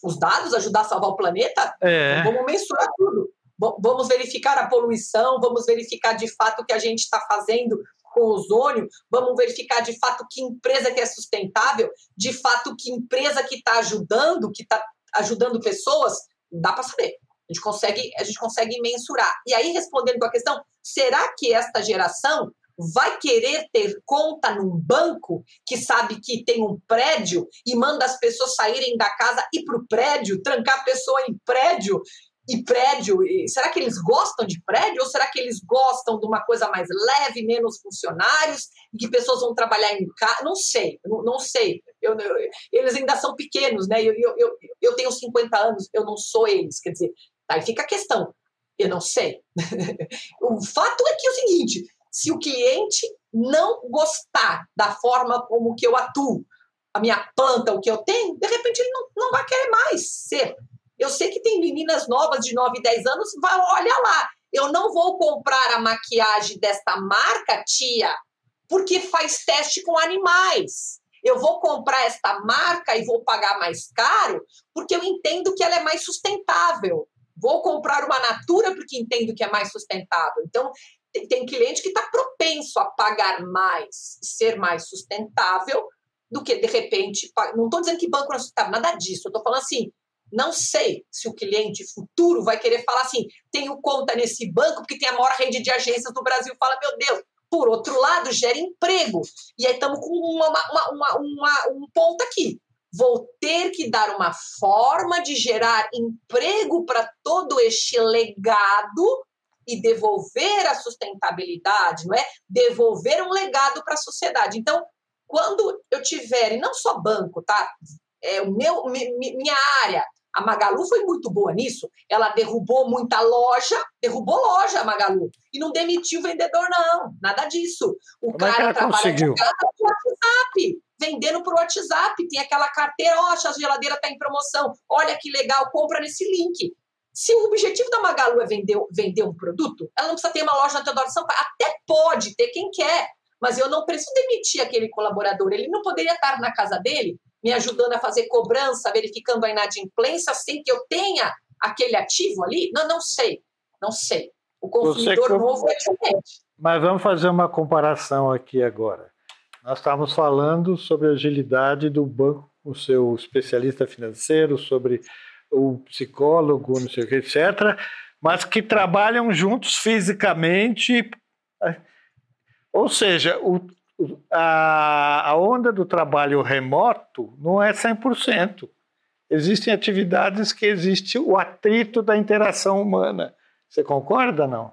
Os dados ajudar a salvar o planeta? É. Vamos mensurar tudo. Vamos verificar a poluição, vamos verificar de fato o que a gente está fazendo com ozônio, vamos verificar de fato que empresa que é sustentável, de fato que empresa que está ajudando, que está ajudando pessoas, dá para saber. A gente consegue, a gente consegue mensurar. E aí respondendo a questão, será que esta geração vai querer ter conta num banco que sabe que tem um prédio e manda as pessoas saírem da casa e para o prédio, trancar a pessoa em prédio e prédio, será que eles gostam de prédio ou será que eles gostam de uma coisa mais leve, menos funcionários e que pessoas vão trabalhar em casa? Não sei, não, não sei. Eu, eu, eles ainda são pequenos, né? Eu, eu, eu, tenho 50 anos, eu não sou eles. Quer dizer, aí fica a questão. Eu não sei. o fato é que é o seguinte: se o cliente não gostar da forma como que eu atuo, a minha planta, o que eu tenho, de repente ele não, não vai querer mais ser. Eu sei que tem meninas novas de 9, 10 anos, vai, olha lá, eu não vou comprar a maquiagem desta marca, tia, porque faz teste com animais. Eu vou comprar esta marca e vou pagar mais caro, porque eu entendo que ela é mais sustentável. Vou comprar uma Natura porque entendo que é mais sustentável. Então, tem cliente que está propenso a pagar mais, ser mais sustentável, do que, de repente, não estou dizendo que banco não é sustentável, nada disso. Eu estou falando assim, não sei se o cliente futuro vai querer falar assim: tenho conta nesse banco porque tem a maior rede de agências do Brasil. Fala, meu Deus. Por outro lado, gera emprego. E aí estamos com uma, uma, uma, uma, um ponto aqui. Vou ter que dar uma forma de gerar emprego para todo este legado e devolver a sustentabilidade, não é? Devolver um legado para a sociedade. Então, quando eu tiver, e não só banco, tá? É, o meu, minha área, A Magalu foi muito boa nisso. Ela derrubou muita loja, derrubou loja a Magalu. E não demitiu o vendedor, não. Nada disso. O Como cara é trabalha conseguiu? casa por WhatsApp, vendendo por WhatsApp. Tem aquela carteira, ó, a geladeira está em promoção. Olha que legal, compra nesse link. Se o objetivo da Magalu é vender, vender um produto, ela não precisa ter uma loja na Teodoro Sampaio. Até pode ter quem quer, mas eu não preciso demitir aquele colaborador. Ele não poderia estar na casa dele me ajudando a fazer cobrança, verificando a inadimplência, sem que eu tenha aquele ativo ali? Não, não sei. Não sei. O consumidor Você- novo é diferente. Mas vamos fazer uma comparação aqui agora. Nós estávamos falando sobre a agilidade do banco, o seu especialista financeiro, sobre o psicólogo, não sei o que, etc., mas que trabalham juntos fisicamente. Ou seja, o- o- a, a onda do trabalho remoto não é 100%. Existem atividades que existe o atrito da interação humana. Você concorda, não?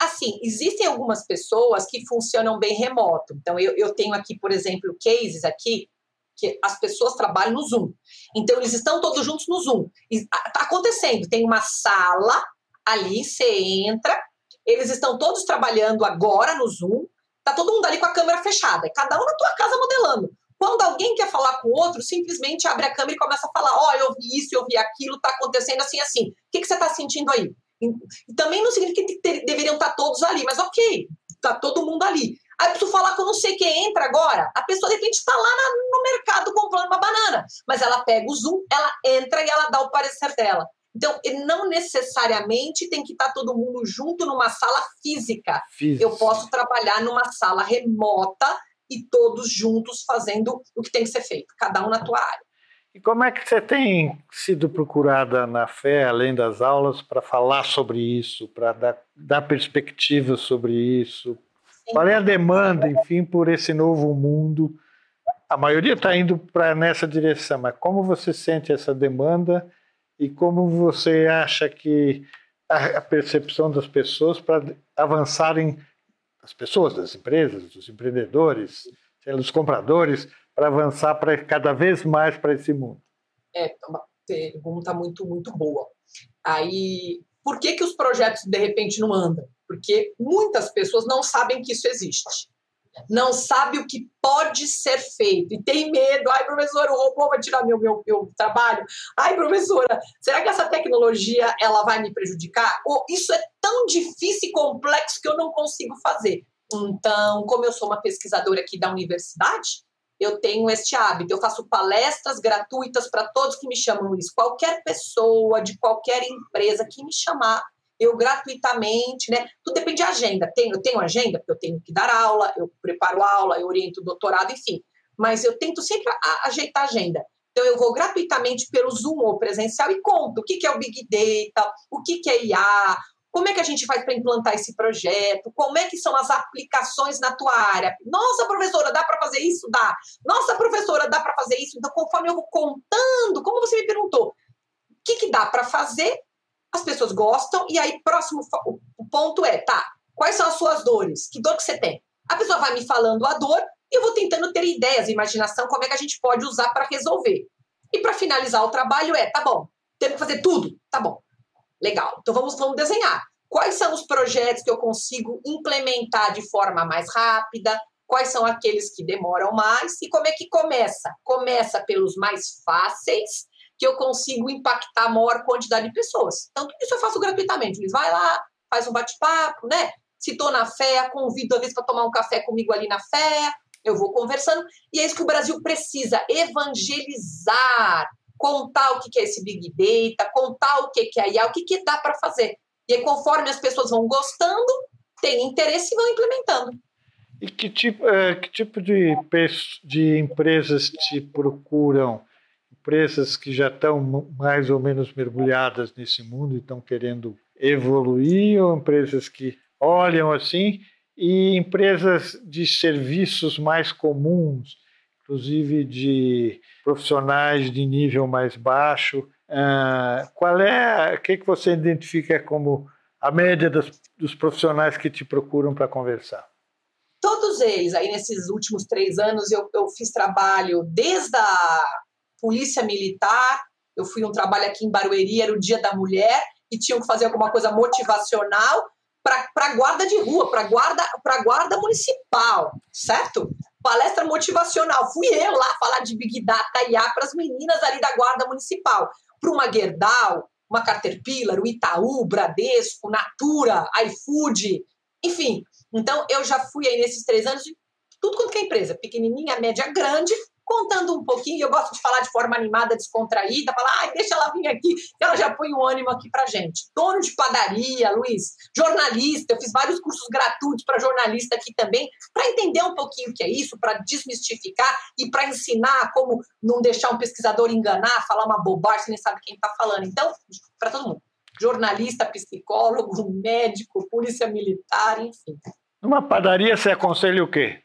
Assim, existem algumas pessoas que funcionam bem remoto. Então, eu, eu tenho aqui, por exemplo, cases aqui que as pessoas trabalham no Zoom. Então, eles estão todos juntos no Zoom. Está acontecendo, tem uma sala ali, você entra, eles estão todos trabalhando agora no Zoom, tá todo mundo ali com a câmera fechada, cada um na tua casa modelando. Quando alguém quer falar com o outro, simplesmente abre a câmera e começa a falar: Ó, oh, eu vi isso, eu vi aquilo, tá acontecendo assim, assim. O que, que você está sentindo aí? E também não significa que ter, deveriam estar todos ali, mas ok, tá todo mundo ali. Aí eu preciso falar com não sei quem entra agora. A pessoa, de repente, está lá na, no mercado comprando uma banana. Mas ela pega o Zoom, ela entra e ela dá o parecer dela. Então, não necessariamente tem que estar todo mundo junto numa sala física. Física. Eu posso trabalhar numa sala remota e todos juntos fazendo o que tem que ser feito, cada um na tua área. E como é que você tem sido procurada na fé, além das aulas, para falar sobre isso, para dar, dar perspectiva sobre isso? Sim. Qual é a demanda, enfim, por esse novo mundo? A maioria está indo para nessa direção, mas como você sente essa demanda e como você acha que a, percepção das pessoas para avançarem, as pessoas, das empresas, dos empreendedores, dos compradores, para avançar para cada vez mais para esse mundo? É uma pergunta muito, muito boa. Aí, por que, que os projetos de repente não andam? Porque muitas pessoas não sabem que isso existe. Não sabe o que pode ser feito e tem medo. Ai, professora, o robô vai tirar meu, meu, meu trabalho. Ai, professora, será que essa tecnologia ela vai me prejudicar? Ou isso é tão difícil e complexo que eu não consigo fazer. Então, como eu sou uma pesquisadora aqui da universidade, eu tenho este hábito. Eu faço palestras gratuitas para todos que me chamam isso. Qualquer pessoa de qualquer empresa que me chamar, eu gratuitamente, né? Tudo depende de agenda. Tenho, eu tenho agenda, porque eu tenho que dar aula, eu preparo aula, eu oriento doutorado, enfim. Mas eu tento sempre a, ajeitar a agenda. Então, eu vou gratuitamente pelo Zoom ou presencial e conto o que, que é o Big Data, o que, que é IA, como é que a gente faz para implantar esse projeto? Como é que são as aplicações na tua área? Nossa, professora, dá para fazer isso? Dá. Nossa, professora, dá para fazer isso? Então, conforme eu vou contando, como você me perguntou, o que, que dá para fazer? As pessoas gostam, e aí, próximo o ponto é, tá, quais são as suas dores? Que dor que você tem? A pessoa vai me falando a dor e eu vou tentando ter ideias, imaginação, como é que a gente pode usar para resolver. E para finalizar o trabalho é, tá bom, temos que fazer tudo? Tá bom. Legal. Então vamos, vamos desenhar. Quais são os projetos que eu consigo implementar de forma mais rápida? Quais são aqueles que demoram mais? E como é que começa? Começa pelos mais fáceis, que eu consigo impactar a maior quantidade de pessoas. Então, tudo isso eu faço gratuitamente. Eles vai lá, faz um bate-papo, né? Se estou na fé, convido às vezes para tomar um café comigo ali na fé, eu vou conversando. E é isso que o Brasil precisa: evangelizar contar o que é esse Big Data, contar o que é a IA, o que, que dá para fazer. E aí, conforme as pessoas vão gostando, têm interesse e vão implementando. E que tipo, que tipo de, de empresas te procuram? Empresas que já estão mais ou menos mergulhadas nesse mundo e estão querendo evoluir, ou empresas que olham assim, e empresas de serviços mais comuns, inclusive de profissionais de nível mais baixo. Uh, qual é, o que, que você identifica como a média das, dos profissionais que te procuram para conversar? Todos eles, aí nesses últimos três anos, eu, eu fiz trabalho desde a polícia militar, Eu fui um trabalho aqui em Barueri, era o Dia da Mulher, e tinham que fazer alguma coisa motivacional para a guarda de rua, para guarda, a guarda municipal, certo? Palestra motivacional. Fui eu lá falar de Big Data IA para as meninas ali da guarda municipal. Para uma Gerdau, uma Caterpillar, o Itaú, Bradesco, Natura, iFood, enfim. Então, eu já fui aí nesses três anos de tudo quanto é empresa, pequenininha, média, grande, contando um pouquinho. Eu gosto de falar de forma animada, descontraída, falar, ai, deixa ela vir aqui, ela já põe o ânimo aqui pra gente. Dono de padaria, Luiz, jornalista, eu fiz vários cursos gratuitos para jornalista aqui também, para entender um pouquinho o que é isso, para desmistificar e para ensinar como não deixar um pesquisador enganar, falar uma bobagem, você nem sabe quem está falando. Então, para todo mundo. Jornalista, psicólogo, médico, polícia militar, enfim. Numa padaria, você aconselha o quê?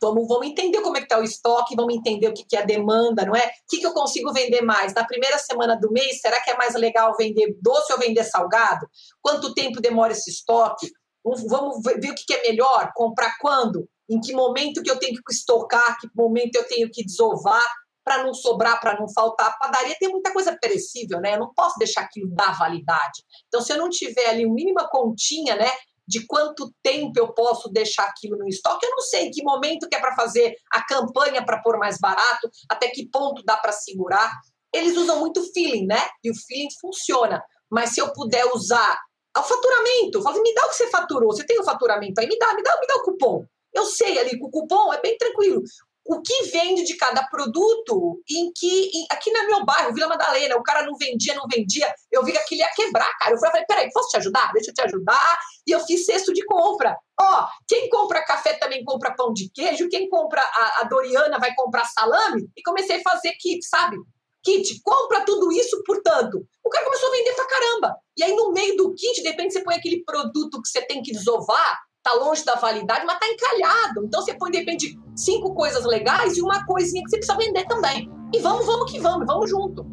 Vamos, vamos entender como é que está o estoque, vamos entender o que, que é a demanda, não é? O que, que eu consigo vender mais? Na primeira semana do mês, será que é mais legal vender doce ou vender salgado? Quanto tempo demora esse estoque? Vamos ver o que, que é melhor, comprar quando? Em que momento que eu tenho que estocar, que momento eu tenho que desovar para não sobrar, para não faltar. A padaria tem muita coisa perecível, né? Eu não posso deixar aquilo dar validade. Então, se eu não tiver ali uma mínima continha, né, de quanto tempo eu posso deixar aquilo no estoque. Eu não sei em que momento que é para fazer a campanha para pôr mais barato, até que ponto dá para segurar. Eles usam muito feeling, né? E o feeling funciona. Mas se eu puder usar o faturamento, falo, me dá o que você faturou, você tem o faturamento aí, me dá, me dá, me dá o cupom. Eu sei ali com o cupom é bem tranquilo o que vende de cada produto, em que em, aqui no meu bairro, Vila Madalena, o cara não vendia, não vendia, eu vi que aquilo ia quebrar, cara. Eu falei, peraí, posso te ajudar? Deixa eu te ajudar. E eu fiz cesto de compra. Ó, quem compra café também compra pão de queijo, quem compra a, a Doriana vai comprar salame, e comecei a fazer kit, sabe? Kit, compra tudo isso, portanto. O cara começou a vender pra caramba. E aí, no meio do kit, de repente, você põe aquele produto que você tem que desovar, tá longe da validade, mas tá encalhado. Então você põe, de repente, cinco coisas legais e uma coisinha que você precisa vender também. E vamos, vamos que vamos, vamos junto.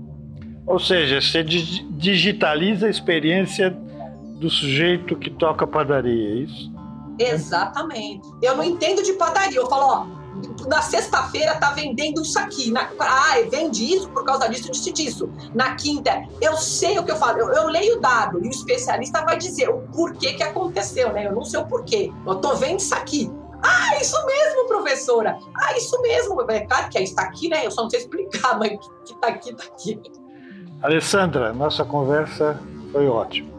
Ou seja, você digitaliza a experiência do sujeito que toca padaria, é isso? Exatamente. Eu não entendo de padaria. Eu falo, ó, na sexta-feira tá vendendo isso aqui. Na, ah, vende isso por causa disso, disso, disso. Na quinta, eu sei o que eu falo, eu, eu, leio o dado e o especialista vai dizer o porquê que aconteceu, né? Eu não sei o porquê. Eu tô vendo isso aqui. Ah, isso mesmo, professora. Ah, isso mesmo. É claro que está aqui, né? Eu só não sei explicar, mas que tá aqui, tá aqui. Alessandra, nossa conversa foi ótima.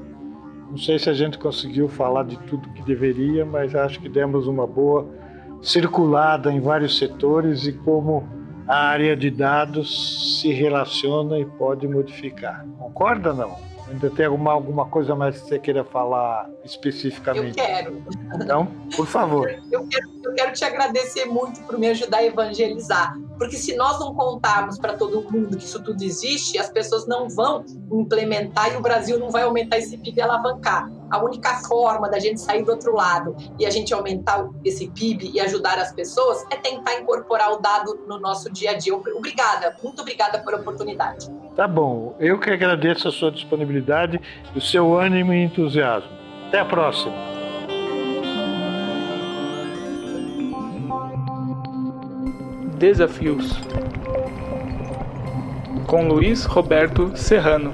Não sei se a gente conseguiu falar de tudo que deveria, mas acho que demos uma boa circulada em vários setores e como a área de dados se relaciona e pode modificar. Concorda não? Ainda tem alguma, alguma coisa mais que você queira falar especificamente? Eu quero. Então, por favor. Eu quero, eu quero te agradecer muito por me ajudar a evangelizar. Porque se nós não contarmos para todo mundo que isso tudo existe, as pessoas não vão implementar e o Brasil não vai aumentar esse PIB e alavancar. A única forma da gente sair do outro lado e a gente aumentar esse PIB e ajudar as pessoas é tentar incorporar o dado no nosso dia a dia. Obrigada, muito obrigada pela oportunidade. Tá bom, eu que agradeço a sua disponibilidade, o seu ânimo e entusiasmo. Até a próxima! Desafios com Luiz Roberto Serrano.